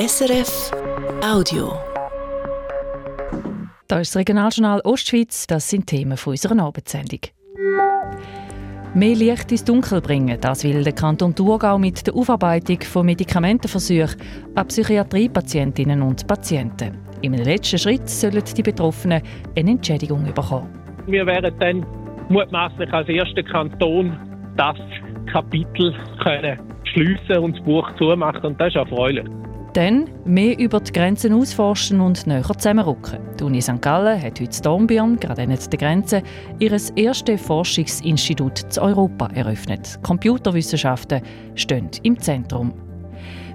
SRF Audio. Da ist das Regionaljournal Ostschweiz. Das sind Themen von unserer Abendsendung. Mehr Licht ins Dunkel bringen, das will der Kanton Thurgau mit der Aufarbeitung von Medikamentenversuchen an Psychiatriepatientinnen und Patienten. Im letzten Schritt sollen die Betroffenen eine Entschädigung bekommen. Wir wären dann mutmaßlich als erster Kanton das Kapitel können schliessen und das Buch zumachen und das ist erfreulich. Dann mehr über die Grenzen ausforschen und näher zusammenrücken. Die Uni St. Gallen hat heute Dornbirn, gerade nicht der Grenze, ihr erstes Forschungsinstitut zu Europa eröffnet. Computerwissenschaften stehen im Zentrum.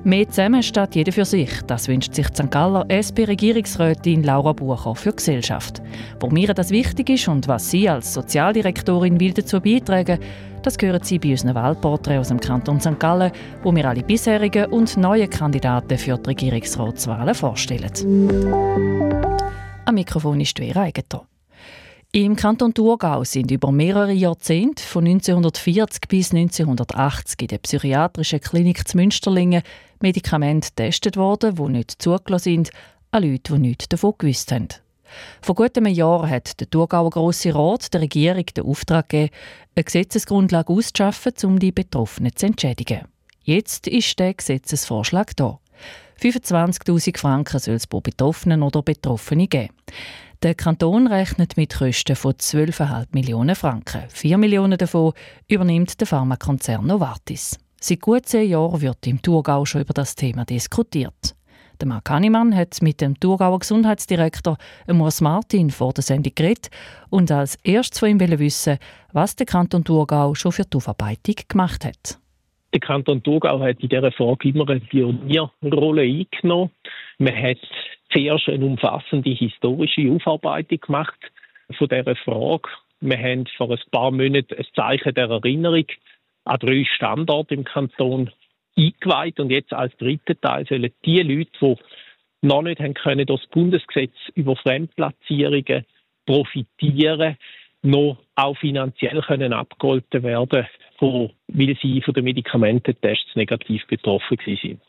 Mehr zusammen statt jeder für sich. Das wünscht sich die St. Galler SP-Regierungsrätin Laura Bucher für Gesellschaft. Warum ihr das wichtig ist und was sie als Sozialdirektorin will dazu beitragen, das hören Sie bei unseren Wahlporträts aus dem Kanton St. Gallen, wo wir alle bisherigen und neuen Kandidaten für die Regierungsratswahlen vorstellen. Am Mikrofon ist Vera Eigentor. Im Kanton Thurgau sind über mehrere Jahrzehnte, von 1940 bis 1980, in der psychiatrischen Klinik zu Münsterlingen Medikamente getestet worden, die nicht zugelassen sind, an Leute, die nichts davon gewusst haben. Vor gut einem Jahr hat der Thurgauer Grosse Rat der Regierung den Auftrag gegeben, eine Gesetzesgrundlage auszuschaffen, um die Betroffenen zu entschädigen. Jetzt ist der Gesetzesvorschlag da. 25.000 Franken soll es pro Betroffenen oder Betroffene geben. Der Kanton rechnet mit Kosten von 12,5 Millionen Franken. 4 Millionen davon übernimmt der Pharmakonzern Novartis. Seit gut zehn Jahren wird im Thurgau schon über das Thema diskutiert. Der Marc Hannemann hat mit dem Thurgauer Gesundheitsdirektor Amos Martin vor der Sendung geredet und als erstes von ihm wissen, was der Kanton Thurgau schon für die Aufarbeitung gemacht hat. Der Kanton Thurgau hat in dieser Frage immer eine Pionierrolle eingenommen. Man hat zuerst eine umfassende historische Aufarbeitung gemacht von dieser Frage. Wir haben vor ein paar Monaten ein Zeichen der Erinnerung an drei Standorte im Kanton eingeweiht und jetzt als dritten Teil sollen die Leute, die noch nicht haben können, das Bundesgesetz über Fremdplatzierungen profitieren, noch auch finanziell können abgeholten werden, weil sie von den Medikamententests negativ betroffen sind.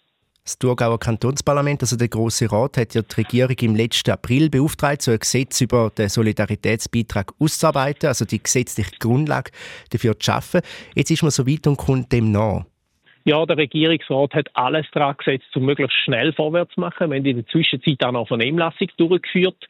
Das Thurgauer Kantonsparlament, also der Grosse Rat, hat ja die Regierung im letzten April beauftragt, so ein Gesetz über den Solidaritätsbeitrag auszuarbeiten, also die gesetzliche Grundlage dafür zu schaffen. Jetzt ist man so weit und kommt dem nach. Ja, der Regierungsrat hat alles daran gesetzt, um möglichst schnell vorwärts zu machen. Wir haben in der Zwischenzeit auch noch Vernehmlassung durchgeführt.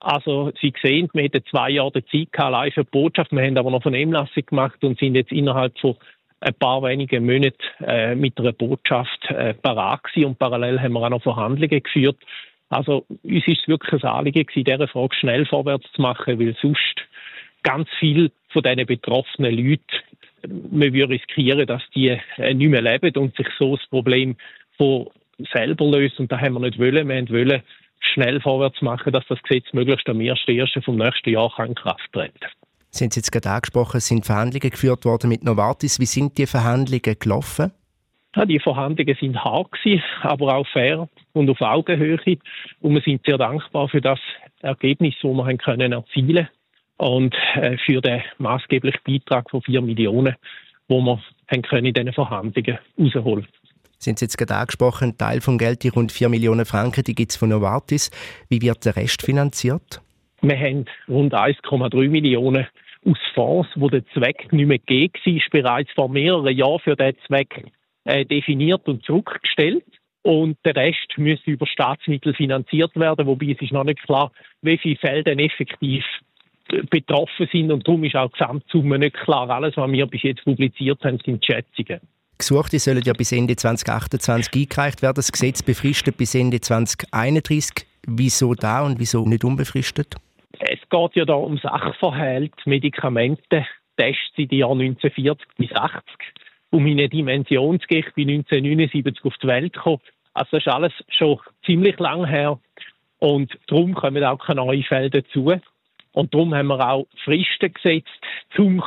Also, Sie sehen, wir hatten zwei Jahre Zeit gehabt, live für die Botschaft. Wir haben aber noch Vernehmlassung gemacht und sind jetzt innerhalb von ein paar wenige Monate äh, mit einer Botschaft äh, parat und parallel haben wir auch noch Verhandlungen geführt. Also uns ist es wirklich ein Anliegen gewesen, diese Frage schnell vorwärts zu machen, weil sonst ganz viel von diesen betroffenen Leuten man würde riskieren, dass die äh, nicht mehr leben und sich so das Problem von selber löst. Und da haben wir nicht wollen. Wir wollen schnell vorwärts machen, dass das Gesetz möglichst am 1.1. vom nächsten Jahr in Kraft kann. Sie haben es jetzt gerade angesprochen, es sind Verhandlungen geführt worden mit Novartis. Wie sind die Verhandlungen gelaufen? Ja, die Verhandlungen sind hart gewesen, aber auch fair und auf Augenhöhe. Und wir sind sehr dankbar für das Ergebnis, das wir haben können erzielen und äh, für den maßgeblichen Beitrag von 4 Millionen, wo wir haben können in diesen Verhandlungen rausholen. Sie haben es jetzt gerade angesprochen, ein Teil vom Geld, die rund 4 Millionen Franken, die gibt es von Novartis. Wie wird der Rest finanziert? Wir haben rund 1,3 Millionen aus Fonds, wo der Zweck nicht mehr gegeben war, bereits vor mehreren Jahren für diesen Zweck äh, definiert und zurückgestellt. Und der Rest müsste über Staatsmittel finanziert werden, wobei es ist noch nicht klar, wie viele denn effektiv betroffen sind und darum ist auch die Gesamtsumme nicht klar. Alles, was wir bis jetzt publiziert haben, sind Schätzungen. Gesuchte sollen ja bis Ende 2028 eingereicht werden. Das Gesetz befristet bis Ende 2031. Wieso da und wieso nicht unbefristet? Es geht ja da um Sachverhalte, Medikamente, Tests in den Jahren 1940 bis 80, um in eine Dimension zu gehen. Ich bin 1979 auf die Welt gekommen. Also das ist alles schon ziemlich lang her. Und darum kommen auch keine neuen Fälle dazu. Und darum haben wir auch Fristen gesetzt, um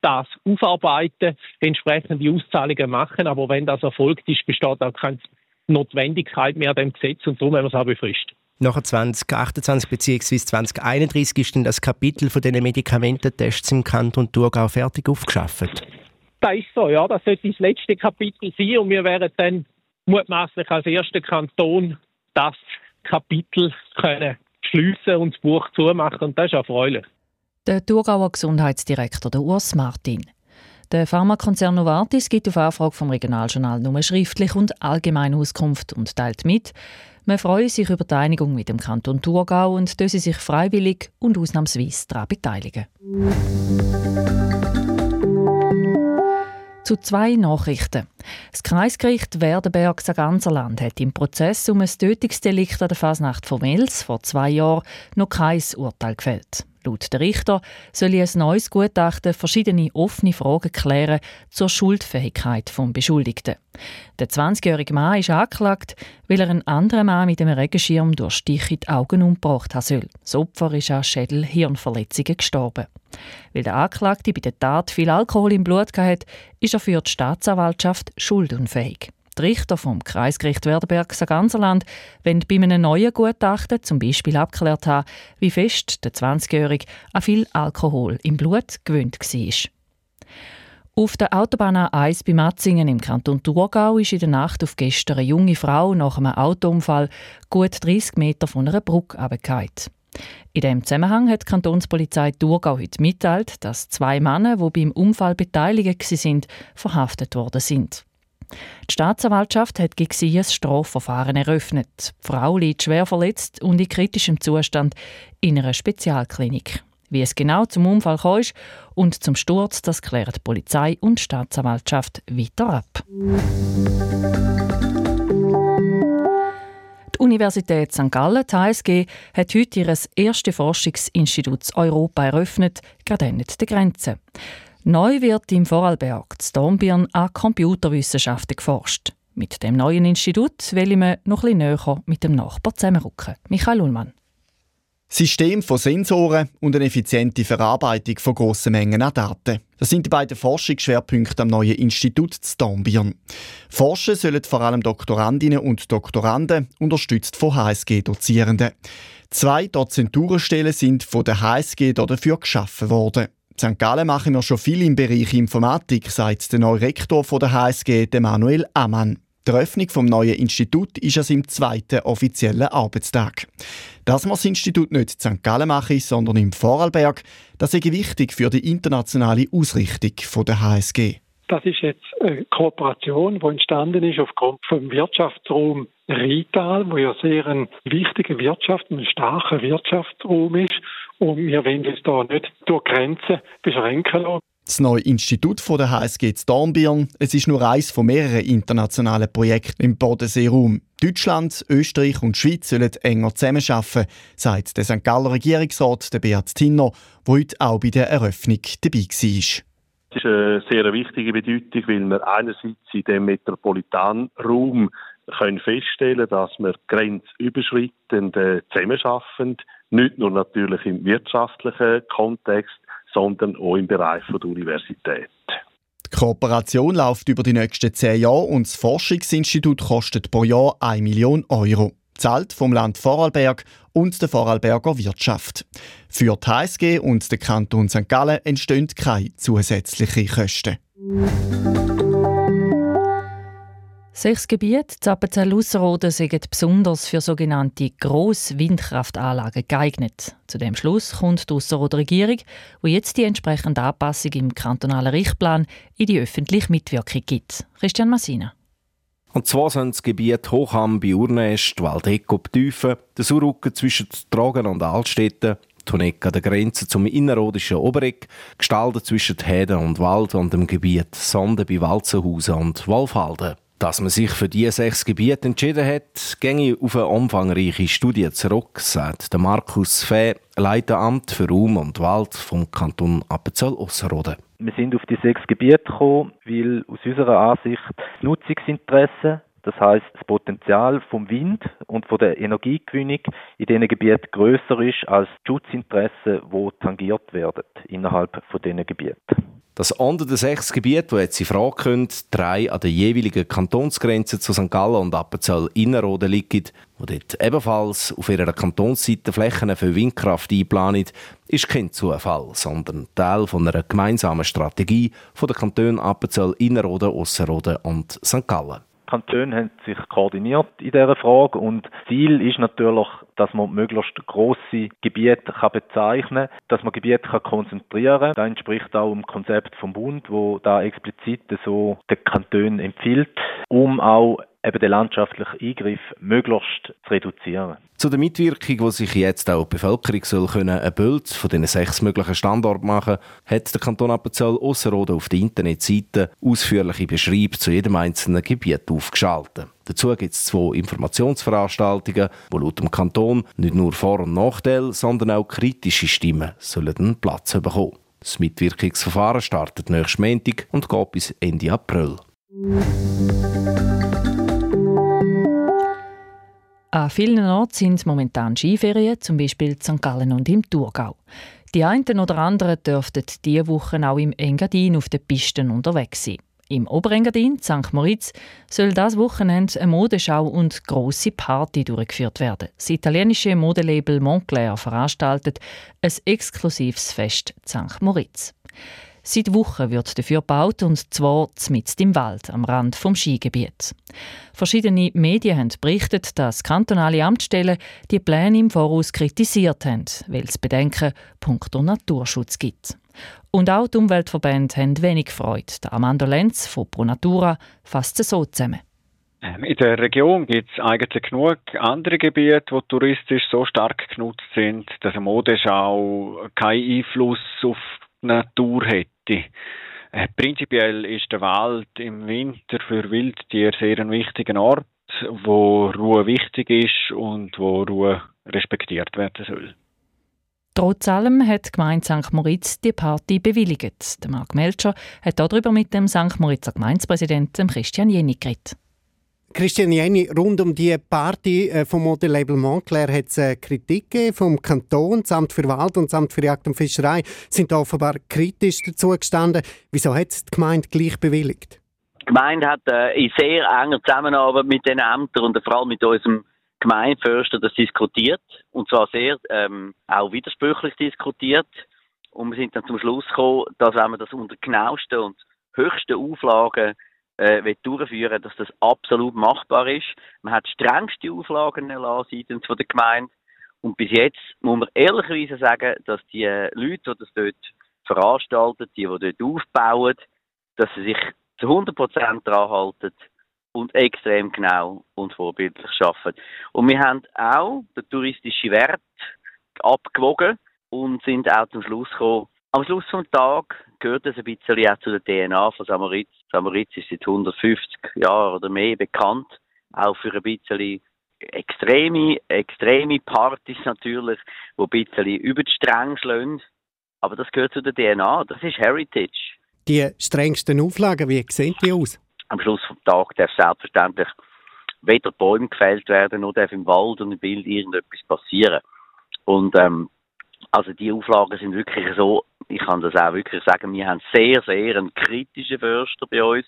das aufarbeiten, entsprechende Auszahlungen machen. Aber wenn das erfolgt ist, besteht auch keine Notwendigkeit mehr dem Gesetz und darum haben wir es auch befristet. Nachher 2028 bzw. 2031 ist dann das Kapitel von den Medikamententests im Kanton Thurgau fertig aufgeschafft. Das ist so, ja. Das sollte das letzte Kapitel sein und wir wären dann mutmaßlich als erster Kanton das Kapitel können schliessen und das Buch zumachen. Und das ist erfreulich. Der Thurgauer Gesundheitsdirektor der Urs Martin. Der Pharmakonzern Novartis gibt auf Anfrage vom Regionaljournal nur schriftlich und allgemeine Auskunft und teilt mit, man freue sich über die Einigung mit dem Kanton Thurgau und dass sich freiwillig und ausnahmsweise daran beteiligen. Zu zwei Nachrichten. Das Kreisgericht Werdenberg-Saganserland hat im Prozess um ein Tötungsdelikt an der Fasnacht von Wels vor zwei Jahren noch kein Urteil gefällt. Laut der Richter soll ein neues Gutachten verschiedene offene Fragen klären zur Schuldfähigkeit des Beschuldigten. Der 20-jährige Mann ist angeklagt, weil er einen anderen Mann mit einem Regenschirm durch Stich in die Augen umgebracht haben soll. Das Opfer ist an Schädel-Hirnverletzungen gestorben. Weil der Anklagte bei der Tat viel Alkohol im Blut hatte, ist er für die Staatsanwaltschaft schuldunfähig. Die Richter vom Kreisgericht Werdenberg-Saganserland wollen bei einem neuen Gutachten zum Beispiel abgeklärt haben, wie fest der 20-Jährige an viel Alkohol im Blut gewöhnt war. Auf der Autobahn A1 bei Matzingen im Kanton Thurgau ist in der Nacht auf gestern eine junge Frau nach einem Autounfall gut 30 Meter von einer Brücke abgefallen. In diesem Zusammenhang hat die Kantonspolizei Thurgau heute mitteilt, dass zwei Männer, die beim Unfall beteiligt waren, verhaftet worden sind. Die Staatsanwaltschaft hat gegen sie ein Strafverfahren eröffnet. Die Frau liegt schwer verletzt und in kritischem Zustand in einer Spezialklinik. Wie es genau zum Unfall kam und zum Sturz, das klären die Polizei und Staatsanwaltschaft weiter ab. Die Universität St. Gallen, die HSG, hat heute ihr erstes Forschungsinstitut Europa eröffnet, gerade nicht der Grenze. Neu wird im Vorarlberg, zu Dornbirn, an Computerwissenschaften geforscht. Mit dem neuen Institut will wir noch etwas näher mit dem Nachbar zusammenrücken. Michael Ullmann. System von Sensoren und eine effiziente Verarbeitung von grossen Mengen an Daten. Das sind die beiden Forschungsschwerpunkte am neuen Institut zu Dornbirn. Forschen sollen vor allem Doktorandinnen und Doktoranden, unterstützt von HSG-Dozierenden. Zwei Dozenturenstellen sind von der HSG dafür geschaffen worden. St. Gallen machen wir schon viel im Bereich Informatik, sagt der neue Rektor der HSG, Manuel Ammann. Die Eröffnung des neuen Instituts ist an seinem zweiten offiziellen Arbeitstag. Dass wir das Institut nicht in St. Gallen machen, sondern im Vorarlberg, das ist wichtig für die internationale Ausrichtung der HSG. Das ist jetzt eine Kooperation, die entstanden ist aufgrund vom Wirtschaftsraum Rital, wo ja sehr ein wichtiger Wirtschaft, ein starker Wirtschaftsraum ist. Und wir wollen uns da nicht durch Grenzen beschränken lassen. Das neue Institut der HSG zu Dornbirn. Es ist nur eines von mehreren internationalen Projekten im Bodenseeraum. Deutschland, Österreich und die Schweiz sollen enger zusammenarbeiten, sagt der St. Galler Regierungsrat Beat Tinner, der heute auch bei der Eröffnung dabei war. Das ist eine sehr wichtige Bedeutung, weil wir einerseits in dem Metropolitanraum können feststellen dass wir grenzüberschreitend äh, zusammenarbeiten, nicht nur natürlich im wirtschaftlichen Kontext, sondern auch im Bereich der Universität. Die Kooperation läuft über die nächsten zehn Jahre und das Forschungsinstitut kostet pro Jahr 1 Million Euro. Zahlt vom Land Vorarlberg und der Vorarlberger Wirtschaft. Für die HSG und den Kanton St. Gallen entstehen keine zusätzlichen Kosten. Sechs Gebiete, Zappenzell-Ausserrhoden, sind besonders für sogenannte Gross-Windkraftanlagen geeignet. Zu dem Schluss kommt die Ausserrhoder Regierung, die jetzt die entsprechende Anpassung im kantonalen Richtplan in die öffentliche Mitwirkung gibt. Christian Massina. Und zwar sind das Gebiet Hochham bei Urnest, Waldeck ob Tiefen, der Surrücken zwischen Tragen und Altstädten, Toneck an der Grenze zum innerrhodischen Obereck, gestaltet zwischen Heden und Wald und dem Gebiet Sonde bei Walzenhausen und Wolfhalden. Dass man sich für diese sechs Gebiete entschieden hat, ginge auf eine umfangreiche Studie zurück, sagt der Markus Fee, Leiteramt für Raum und Wald vom Kanton Appenzell-Ausserrhoden. Wir sind auf die sechs Gebiete gekommen, weil aus unserer Ansicht das Nutzungsinteresse, das heißt das Potenzial vom Wind und von der Energiegewinnung in diesen Gebieten größer ist als die Schutzinteressen, die tangiert werden innerhalb von diesen Gebieten. Dass unter den sechs Gebieten, die jetzt in Frage kommen, drei an der jeweiligen Kantonsgrenze zu St. Gallen und Appenzell Innerrhoden liegen, wo dort ebenfalls auf ihrer Kantonsseite Flächen für Windkraft einplanen, ist kein Zufall, sondern Teil von einer gemeinsamen Strategie von den Kantonen Appenzell Innerrhoden, Ausserrhoden und St. Gallen. Kantone haben sich koordiniert in dieser Frage und Ziel ist natürlich, dass man möglichst grosse Gebiete kann bezeichnen kann, dass man Gebiete kann konzentrieren kann. Das entspricht auch dem Konzept vom Bund, wo da explizit so den Kantonen empfiehlt, um auch eben den landschaftlichen Eingriff möglichst zu reduzieren. Zu der Mitwirkung, die sich jetzt auch die Bevölkerung soll können, ein Bild von den sechs möglichen Standorten machen hat der Kanton Appenzell Ausserrhoden auf der Internetseite ausführliche Beschreibungen zu jedem einzelnen Gebiet aufgeschaltet. Dazu gibt es zwei Informationsveranstaltungen, wo laut dem Kanton nicht nur Vor- und Nachteile, sondern auch kritische Stimmen sollen einen Platz bekommen. Das Mitwirkungsverfahren startet nächsten Montag und geht bis Ende April. An vielen Orten sind momentan Skiferien, zum Beispiel in St. Gallen und im Thurgau. Die einen oder anderen dürften diese Woche auch im Engadin auf den Pisten unterwegs sein. Im Oberengadin, St. Moritz, soll das Wochenende eine Modeschau und grosse Party durchgeführt werden. Das italienische Modelabel Moncler veranstaltet ein exklusives Fest St. Moritz. Seit Wochen wird dafür gebaut und zwar mitten im Wald, am Rand vom Skigebiet. Verschiedene Medien haben berichtet, dass kantonale Amtsstellen die Pläne im Voraus kritisiert haben, weil es Bedenken punkto Naturschutz gibt. Und auch die Umweltverbände haben wenig Freude. Amanda Lenz von ProNatura fasst es so zusammen. Ähm, in der Region gibt es eigentlich genug andere Gebiete, die touristisch so stark genutzt sind, dass eine Modeschau keinen Einfluss auf Natur hätte. Äh, prinzipiell ist der Wald im Winter für Wildtiere sehr ein wichtiger Ort, wo Ruhe wichtig ist und wo Ruhe respektiert werden soll. Trotz allem hat die Gemeinde St. Moritz die Party bewilligt. Der Marc Melcher hat darüber mit dem St. Moritzer Gemeindepräsidenten Christian Jenny geredet. Christian Jenny, rund um die Party äh, vom Modellabel Montclair hat es äh, Kritik gegeben vom Kanton, das Amt für Wald und das Amt für Jagd und Fischerei sind offenbar kritisch dazu gestanden. Wieso hat es die Gemeinde gleich bewilligt? Die Gemeinde hat äh, in sehr enger Zusammenarbeit mit den Ämtern und vor allem mit unserem Gemeindeförster das diskutiert und zwar sehr ähm, auch widersprüchlich diskutiert und wir sind dann zum Schluss gekommen, dass wenn man das unter genauesten und höchsten Auflagen äh, durchführen dass das absolut machbar ist. Man hat strengste Auflagen seitens der Gemeinde. Und bis jetzt muss man ehrlicherweise sagen, dass die Leute, die das dort veranstalten, die, die dort aufbauen, dass sie sich zu 100% daran halten und extrem genau und vorbildlich arbeiten. Und wir haben auch den touristischen Wert abgewogen und sind auch zum Schluss gekommen, am Schluss des Tages gehört es ein bisschen auch zu der DNA von Samoritz. Samoritz ist seit 150 Jahren oder mehr bekannt, auch für ein bisschen extreme, extreme Partys natürlich, die ein bisschen über die Stränge schlagen. Aber das gehört zu der DNA, das ist Heritage. Die strengsten Auflagen, wie sehen die aus? Am Schluss des Tages darf selbstverständlich weder Bäume gefällt werden, noch darf im Wald und im Bild irgendetwas passieren. Und ähm, also die Auflagen sind wirklich so, ich kann das auch wirklich sagen, wir haben sehr, sehr einen kritischen Förster bei uns.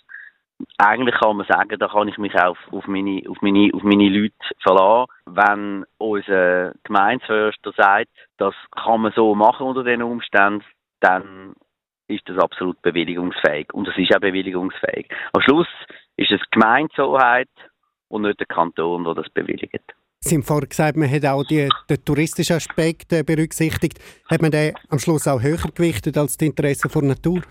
Eigentlich kann man sagen, da kann ich mich auch auf, meine, auf, meine, auf meine Leute verlassen. Wenn unser Gemeindeförster sagt, das kann man so machen unter den Umständen, dann ist das absolut bewilligungsfähig. Und es ist auch bewilligungsfähig. Am Schluss ist es Gemeindehoheit und nicht der Kanton, der das bewilligt. Sie haben vorhin gesagt, man hat auch die, den touristischen Aspekt äh, berücksichtigt. Hat man den am Schluss auch höher gewichtet als die Interessen der Natur?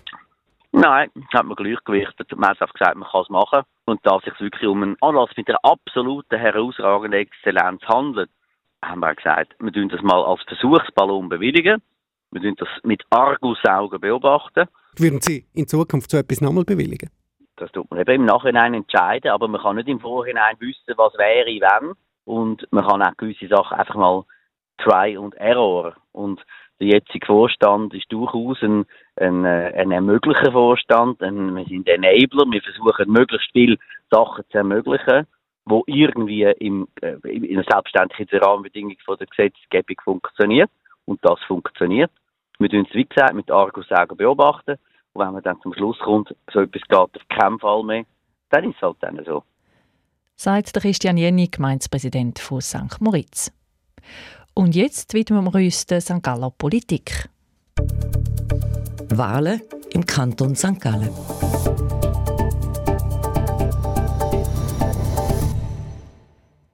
Nein, hat man gleich gewichtet. Man hat gesagt, man kann es machen. Und da es sich wirklich um einen Anlass mit einer absoluten, herausragenden Exzellenz handelt, haben wir gesagt, wir tun das mal als Versuchsballon bewilligen. Wir tun das mit Argusaugen beobachten. Würden Sie in Zukunft so etwas nochmal bewilligen? Das tut man eben im Nachhinein entscheiden, aber man kann nicht im Vorhinein wissen, was wäre, wenn. Und man kann auch gewisse Sachen einfach mal Try und Error. Und der jetzige Vorstand ist durchaus ein, ein, äh, ein ermöglicher Vorstand. Ein, wir sind Enabler. Wir versuchen möglichst viele Sachen zu ermöglichen, wo irgendwie im, äh, in der selbstständigen Rahmenbedingung von der Gesetzgebung funktioniert. Und das funktioniert. Wir tun es, wie gesagt, mit Argusaugen beobachten. Und wenn man dann zum Schluss kommt, so etwas geht auf keinen Fall mehr, dann ist es halt dann so sagt der Christian Jenny, Gemeindepräsident von St. Moritz. Und jetzt widmen wir uns der St. Galler Politik. Wahlen im Kanton St. Gallen.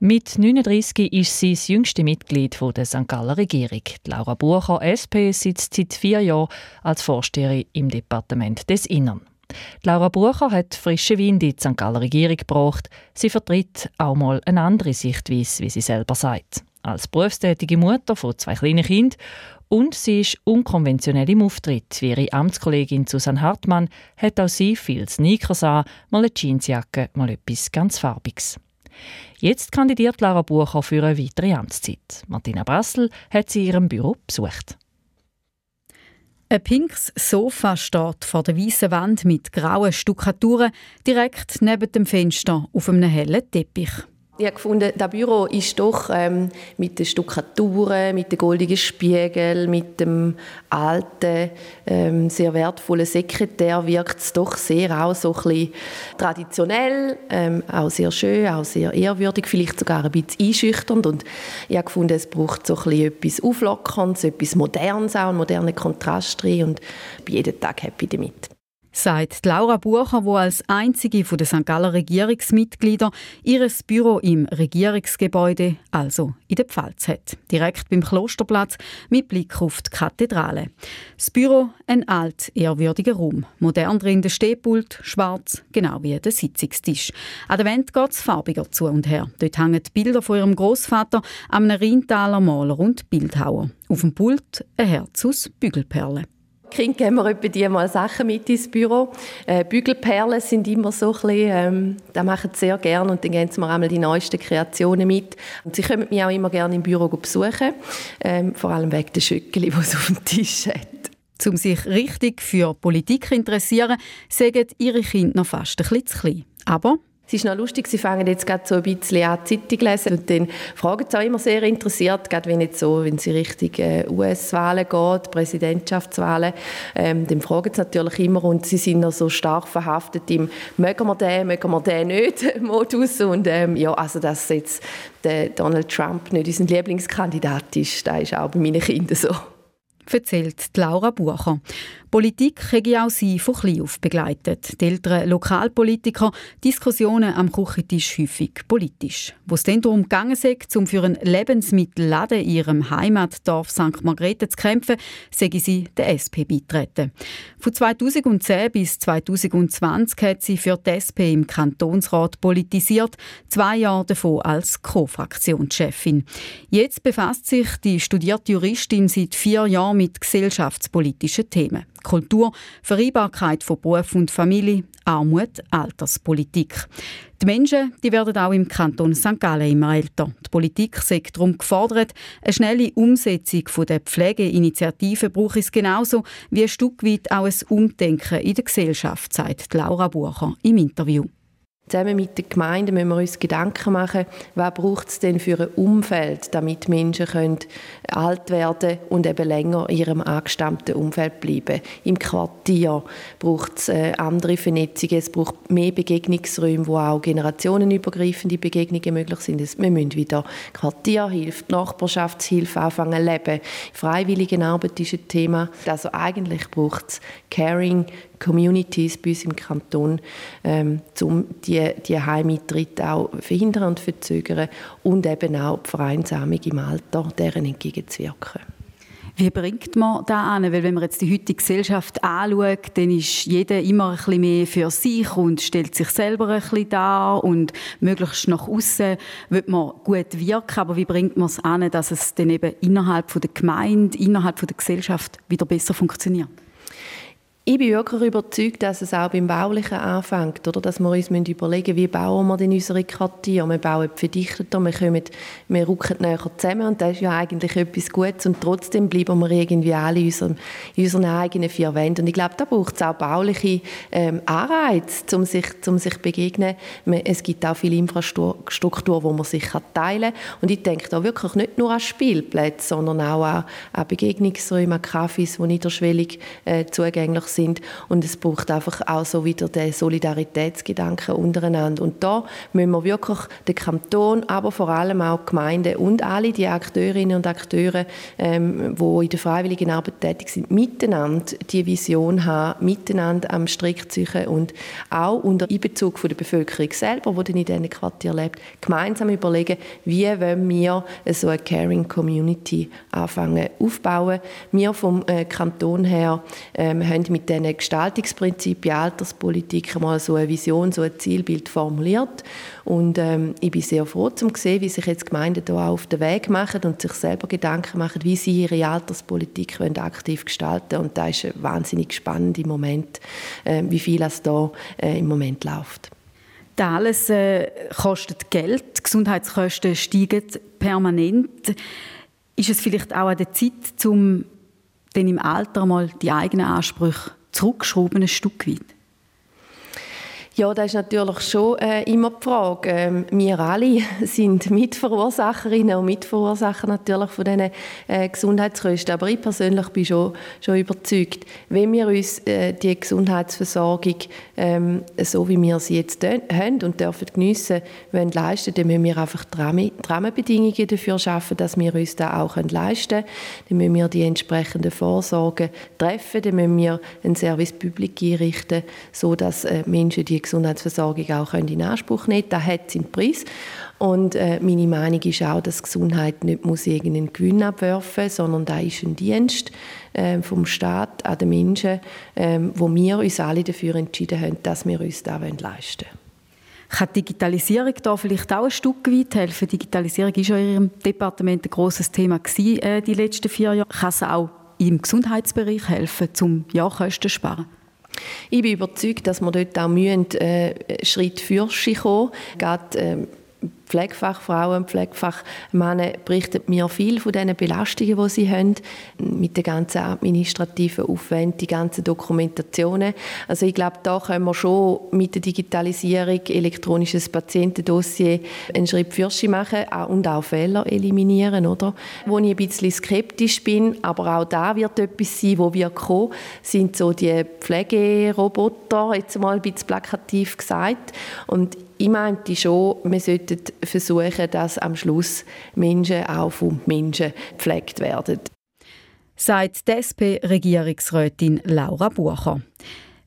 Mit 39 ist sie das jüngste Mitglied der St. Galler Regierung. Laura Bucher, SP, sitzt seit vier Jahren als Vorsteherin im Departement des Innern. Laura Bucher hat frische Wind in die St. Galler Regierung gebracht. Sie vertritt auch mal eine andere Sichtweise, wie sie selber sagt. Als berufstätige Mutter von zwei kleinen Kindern und sie ist unkonventionell im Auftritt. Wie ihre Amtskollegin Susanne Hartmann hat auch sie viel Sneakers an, mal eine Jeansjacke, mal etwas ganz Farbiges. Jetzt kandidiert Lara Bucher für eine weitere Amtszeit. Martina Brassel hat sie in ihrem Büro besucht. Ein pinkes Sofa steht vor der weißen Wand mit grauen Stuckaturen direkt neben dem Fenster auf einem hellen Teppich. Ich habe gefunden, das Büro ist doch ähm, mit den Stuckaturen, mit den goldenen Spiegeln, mit dem alten, ähm, sehr wertvollen Sekretär wirkt es doch sehr auch so ein bisschen traditionell, ähm, auch sehr schön, auch sehr ehrwürdig, vielleicht sogar ein bisschen einschüchternd. Und ich habe gefunden, es braucht so ein bisschen etwas Auflockerndes, etwas Modernes auch, einen modernen Kontrast drin und ich bin jeden Tag happy damit sagt Laura Bucher, wo als einzige von den St. Galler Regierungsmitglieder ihr Büro im Regierungsgebäude, also in der Pfalz hat, direkt beim Klosterplatz mit Blick auf die Kathedrale. Das Büro ein alt, ehrwürdiger Raum, modern drin der Stehpult, schwarz, genau wie der Sitzungstisch. An der Wand geht es farbiger zu und her. Dort hängen Bilder von ihrem Großvater, einem Rheintaler Maler und Bildhauer. Auf dem Pult ein Herz aus Bügelperlen. Kind geben wir etwa die mal Sachen mit ins Büro. Äh, Bügelperlen sind immer so ein bisschen, ähm, das machen sie sehr gerne und dann geben sie mir einmal die neuesten Kreationen mit. Und sie kommen mich auch immer gerne im Büro besuchen, ähm, vor allem wegen der Schöckeli, die sie auf dem Tisch hat. Um sich richtig für Politik zu interessieren, sagen ihre Kinder noch fast ein bisschen zu klein. Aber es ist noch lustig, sie fangen jetzt gerade so ein bisschen an, Zeitung lesen und dann fragen sie auch immer sehr interessiert, gerade wenn jetzt so, wenn sie Richtung äh, US-Wahlen geht, Präsidentschaftswahlen, ähm, dann fragen sie natürlich immer und sie sind noch so stark verhaftet im «Mögen wir den, mögen wir den nicht» Modus und ähm, ja, also dass jetzt der Donald Trump nicht unser Lieblingskandidat ist, das ist auch bei meinen Kindern so erzählt Laura Bucher. Politik habe auch sie von klein auf begleitet. Die älteren Lokalpolitiker Diskussionen am Küchentisch häufig politisch. Wo es dann darum ging, um für einen Lebensmittelladen in ihrem Heimatdorf St. Margrethe zu kämpfen, sage sie der SP beitreten. Von 2010 bis 2020 hat sie für die SP im Kantonsrat politisiert, zwei Jahre davon als Co-Fraktionschefin. Jetzt befasst sich die studierte Juristin seit vier Jahren mit gesellschaftspolitischen Themen. Kultur, Vereinbarkeit von Beruf und Familie, Armut, Alterspolitik. Die Menschen die werden auch im Kanton St. Gallen immer älter. Die Politik sagt darum gefordert, eine schnelle Umsetzung der Pflegeinitiative braucht es genauso wie ein Stück weit auch ein Umdenken in der Gesellschaft, sagt Laura Bucher im Interview. Zusammen mit den Gemeinden müssen wir uns Gedanken machen, was braucht es denn für ein Umfeld, damit Menschen können alt werden und eben länger in ihrem angestammten Umfeld bleiben. Im Quartier braucht es äh, andere Vernetzungen, es braucht mehr Begegnungsräume, wo auch generationenübergreifende Begegnungen möglich sind. Wir müssen wieder Quartierhilfe, Nachbarschaftshilfe anfangen zu leben. Freiwilligenarbeit ist ein Thema. Also eigentlich braucht es Caring, Communities bei uns im Kanton, ähm, um die, die Heimeintritte auch verhindern und verzögern und eben auch die Vereinsamung im Alter, deren entgegenzuwirken. Wie bringt man das an? Weil wenn man jetzt die heutige Gesellschaft anschaut, dann ist jeder immer ein bisschen mehr für sich und stellt sich selber ein bisschen dar und möglichst nach außen wird man gut wirken. Aber wie bringt man es an, dass es dann eben innerhalb der Gemeinde, innerhalb der Gesellschaft wieder besser funktioniert? Ich bin wirklich überzeugt, dass es auch beim Baulichen anfängt, oder? dass wir uns überlegen müssen, wie bauen wir denn unsere Quartiere. Wir bauen verdichteter, wir, kommen, wir rücken näher zusammen und das ist ja eigentlich etwas Gutes und trotzdem bleiben wir irgendwie alle in unseren, in unseren eigenen vier Wänden. Und ich glaube, da braucht es auch bauliche ähm, Anreize, um sich, um sich begegnen. Es gibt auch viele Infrastruktur, wo man sich teilen kann. Und ich denke da wirklich nicht nur an Spielplätze, sondern auch an, an Begegnungsräume, an Cafés, die niederschwellig äh, zugänglich sind und es braucht einfach auch so wieder den Solidaritätsgedanken untereinander. Und da müssen wir wirklich den Kanton, aber vor allem auch die Gemeinden und alle die Akteurinnen und Akteure, ähm, die in der freiwilligen Arbeit tätig sind, miteinander die Vision haben, miteinander am Strick ziehen und auch unter Einbezug von der Bevölkerung selber, die dann in diesen Quartieren lebt, gemeinsam überlegen, wie wollen wir so eine Caring Community anfangen aufbauen. Wir vom äh, Kanton her ähm, haben mit diesen Gestaltungsprinzipien Alterspolitik mal so eine Vision, so ein Zielbild formuliert und ähm, ich bin sehr froh, zu sehen, wie sich jetzt Gemeinden da auf den Weg machen und sich selber Gedanken machen, wie sie ihre Alterspolitik wollen aktiv gestalten Und da ist wahnsinnig spannend im Moment, äh, wie viel es da äh, im Moment läuft. Das alles äh, kostet Geld, die Gesundheitskosten steigen permanent. Ist es vielleicht auch an der Zeit, um dann im Alter mal die eigenen Ansprüche zurückzuschrauben, ein Stück weit? Ja, das ist natürlich schon äh, immer die Frage. Ähm, wir alle sind Mitverursacherinnen und Mitverursacher natürlich von diesen äh, Gesundheitskosten. Aber ich persönlich bin schon, schon überzeugt, wenn wir uns äh, die Gesundheitsversorgung, ähm, so wie wir sie jetzt haben und dürfen geniessen, wollen leisten, dann müssen wir einfach die Rahmenbedingungen dafür schaffen, dass wir uns das auch leisten können. Dann müssen wir die entsprechenden Vorsorgen treffen, dann müssen wir ein Service Public einrichten, sodass äh, Menschen die Gesundheitsversorgung auch in Anspruch nehmen können. Das hat seinen Preis. Und äh, meine Meinung ist auch, dass Gesundheit nicht muss irgendeinen Gewinn abwerfen muss, sondern da ist ein Dienst äh, vom Staat an den Menschen, äh, wo wir uns alle dafür entschieden haben, dass wir uns das leisten wollen. Kann Digitalisierung da vielleicht auch ein Stück weit helfen? Digitalisierung war ja in Ihrem Departement ein grosses Thema gewesen, äh, die letzten vier Jahre. Kann es auch im Gesundheitsbereich helfen, um ja, Kosten zu sparen? Ich bin überzeugt, dass wir dort auch müssen, äh, Schritt für sich kommen. Gerade, äh, Pflegefachfrauen, Pflegefachmänner berichten mir viel von diesen Belastungen, die sie haben, mit den ganzen administrativen Aufwänden, die ganzen Dokumentationen. Also ich glaube, da können wir schon mit der Digitalisierung, elektronisches Patientendossier einen Schritt für sich machen und auch Fehler eliminieren, oder? Wo ich ein bisschen skeptisch bin, aber auch da wird etwas sein, wo wir kommen, sind so die Pflegeroboter, jetzt mal ein bisschen plakativ gesagt. Und ich meinte schon, wir sollten versuchen, dass am Schluss Menschen auch von Menschen gepflegt werden. Sagt die SP-Regierungsrätin Laura Bucher.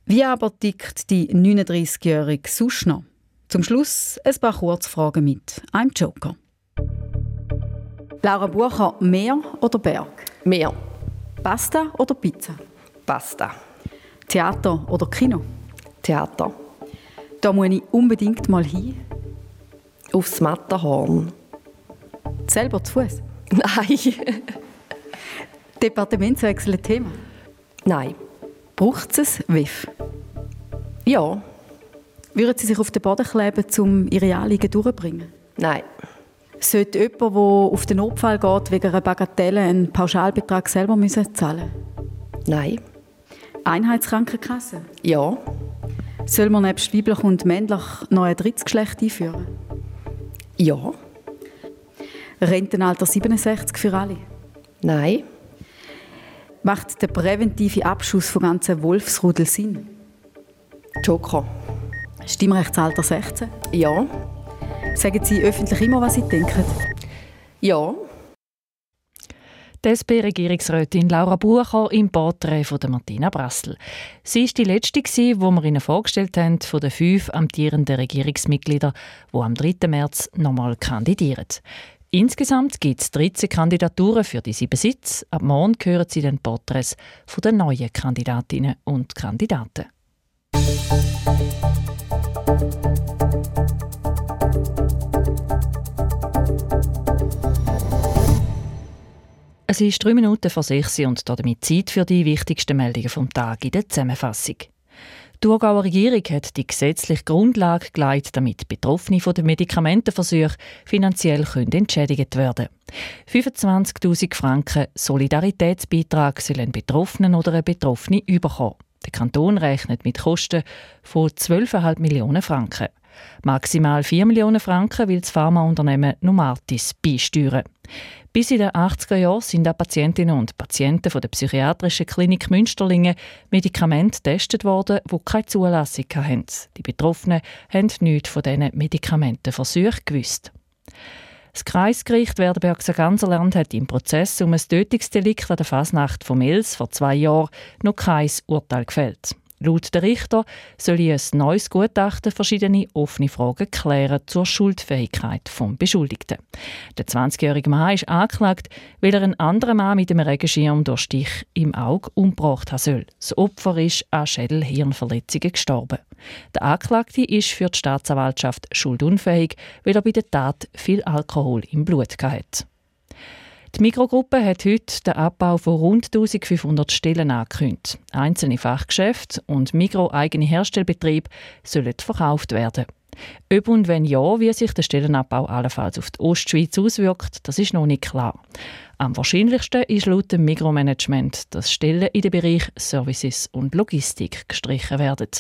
Wie aber tickt die 39-Jährige sonst noch? Zum Schluss ein paar Kurzfragen mit einem Joker. Laura Bucher, Meer oder Berg? Meer. Pasta oder Pizza? Pasta. Theater oder Kino? Theater. Da muss ich unbedingt mal hin. Aufs Matterhorn. Selber zu Fuß? Nein. Departementswechsel Thema? Nein. Braucht es ein WIF? Ja. Würden Sie sich auf den Boden kleben, um Ihre Anliegen durchzubringen? Nein. Sollte jemand, der auf den Notfall geht, wegen einer Bagatelle einen Pauschalbetrag selber müssen zahlen Nein. Einheitskrankenkasse? Ja. Soll man nebst weiblich und männlich noch ein drittes Geschlecht einführen? Ja. Rentenalter 67 für alle? Nein. Macht der präventive Abschuss von ganzen Wolfsrudel Sinn? Joker. Stimmrechtsalter 16? Ja. Sagen Sie öffentlich immer, was Sie denken? Ja. Die SP-Regierungsrätin Laura Bucher im Porträt von Martina Brassel. Sie ist die letzte, die wir Ihnen vorgestellt haben, von den fünf amtierenden Regierungsmitgliedern, die am 3. März nochmal kandidieren. Insgesamt gibt es 13 Kandidaturen für die sieben Sitze. Ab morgen hören Sie den Porträts der neuen Kandidatinnen und Kandidaten. Es ist drei Minuten vor sechs und damit Zeit für die wichtigsten Meldungen vom Tag in der Zusammenfassung. Die Thurgauer Regierung hat die gesetzliche Grundlage geleitet, damit Betroffene von den Medikamentenversuchen finanziell entschädigt werden können. 25.000 Franken Solidaritätsbeitrag sollen Betroffenen oder eine Betroffene überkommen. Der Kanton rechnet mit Kosten von 12,5 Millionen Franken. Maximal 4 Millionen Franken will das Pharmaunternehmen Novartis beisteuern. Bis in den 80er Jahren sind auch Patientinnen und Patienten von der psychiatrischen Klinik Münsterlingen Medikamente getestet worden, die keine Zulassung hatten. Die Betroffenen haben nichts von diesen Medikamentenversuchen gewusst. Das Kreisgericht Werdenberg-Sarganserland hat im Prozess um ein Tötungsdelikt an der Fasnacht von Els vor zwei Jahren noch kein Urteil gefällt. Laut der Richter soll ein neues Gutachten verschiedene offene Fragen klären zur Schuldfähigkeit des Beschuldigten. Der 20-jährige Mann ist angeklagt, weil er einen anderen Mann mit einem Regenschirm durch Stich im Auge umgebracht haben soll. Das Opfer ist an Schädelhirnverletzungen gestorben. Der Anklagte ist für die Staatsanwaltschaft schuldunfähig, weil er bei der Tat viel Alkohol im Blut hatte. Die Mikrogruppe hat heute den Abbau von rund 1500 Stellen angekündigt. Einzelne Fachgeschäfte und Mikro-eigene Herstellbetriebe sollen verkauft werden. Ob und wenn ja, wie sich der Stellenabbau allenfalls auf die Ostschweiz auswirkt, das ist noch nicht klar. Am wahrscheinlichsten ist laut dem Mikromanagement, dass Stellen in den Bereich Services und Logistik gestrichen werden.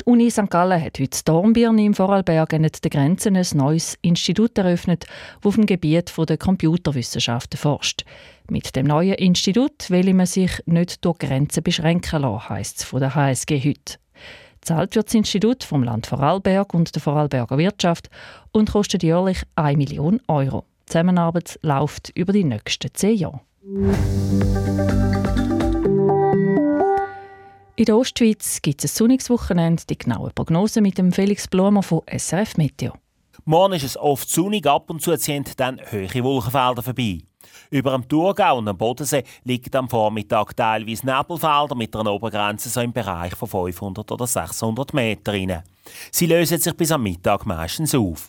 Die Uni St. Gallen hat heute Dornbirn im Vorarlberg an den Grenzen ein neues Institut eröffnet, das auf dem Gebiet der Computerwissenschaften forscht. Mit dem neuen Institut will man sich nicht durch Grenzen beschränken lassen, heisst es von der HSG heute. Zahlt wird das Institut vom Land Vorarlberg und der Vorarlberger Wirtschaft und kostet jährlich 1 Million Euro. Die Zusammenarbeit läuft über die nächsten zehn Jahre. In der Ostschweiz gibt es ein sonniges Wochenende. Die genaue Prognose mit dem Felix Blumer von SRF Meteo. Morgen ist es oft sonnig, ab und zu ziehen dann höhere Wolkenfelder vorbei. Über dem Thurgau und dem Bodensee liegen am Vormittag teilweise Nebelfelder mit einer Obergrenze so im Bereich von 500 oder 600 Meter rein. Sie lösen sich bis am Mittag meistens auf.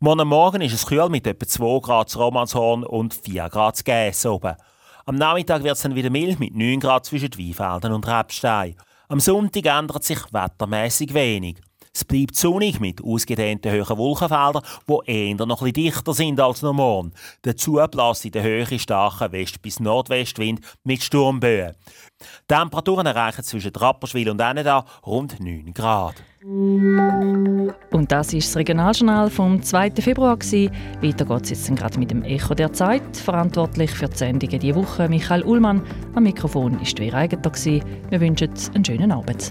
Morgen Morgen ist es kühl mit etwa 2 Grad Romanshorn und 4 Grad Gäs oben. Am Nachmittag wird es dann wieder mild mit 9 Grad zwischen Weinfelden und Rebstein. Am Sonntag ändert sich wettermäßig wenig. Es bleibt sonnig mit ausgedehnten hohen Wolkenfeldern, die eher noch etwas dichter sind als normal. Dazu bläst in der Höhe starker West- bis Nordwestwind mit Sturmböen. Die Temperaturen erreichen zwischen Rapperswil und Eneda rund 9 Grad. Und das ist das Regionaljournal vom 2. Februar. Weiter geht es jetzt gerade mit dem Echo der Zeit. Verantwortlich für die Sendungen diese Woche Michael Ullmann. Am Mikrofon ist Vera Eigentor. Wir wünschen einen schönen Abend.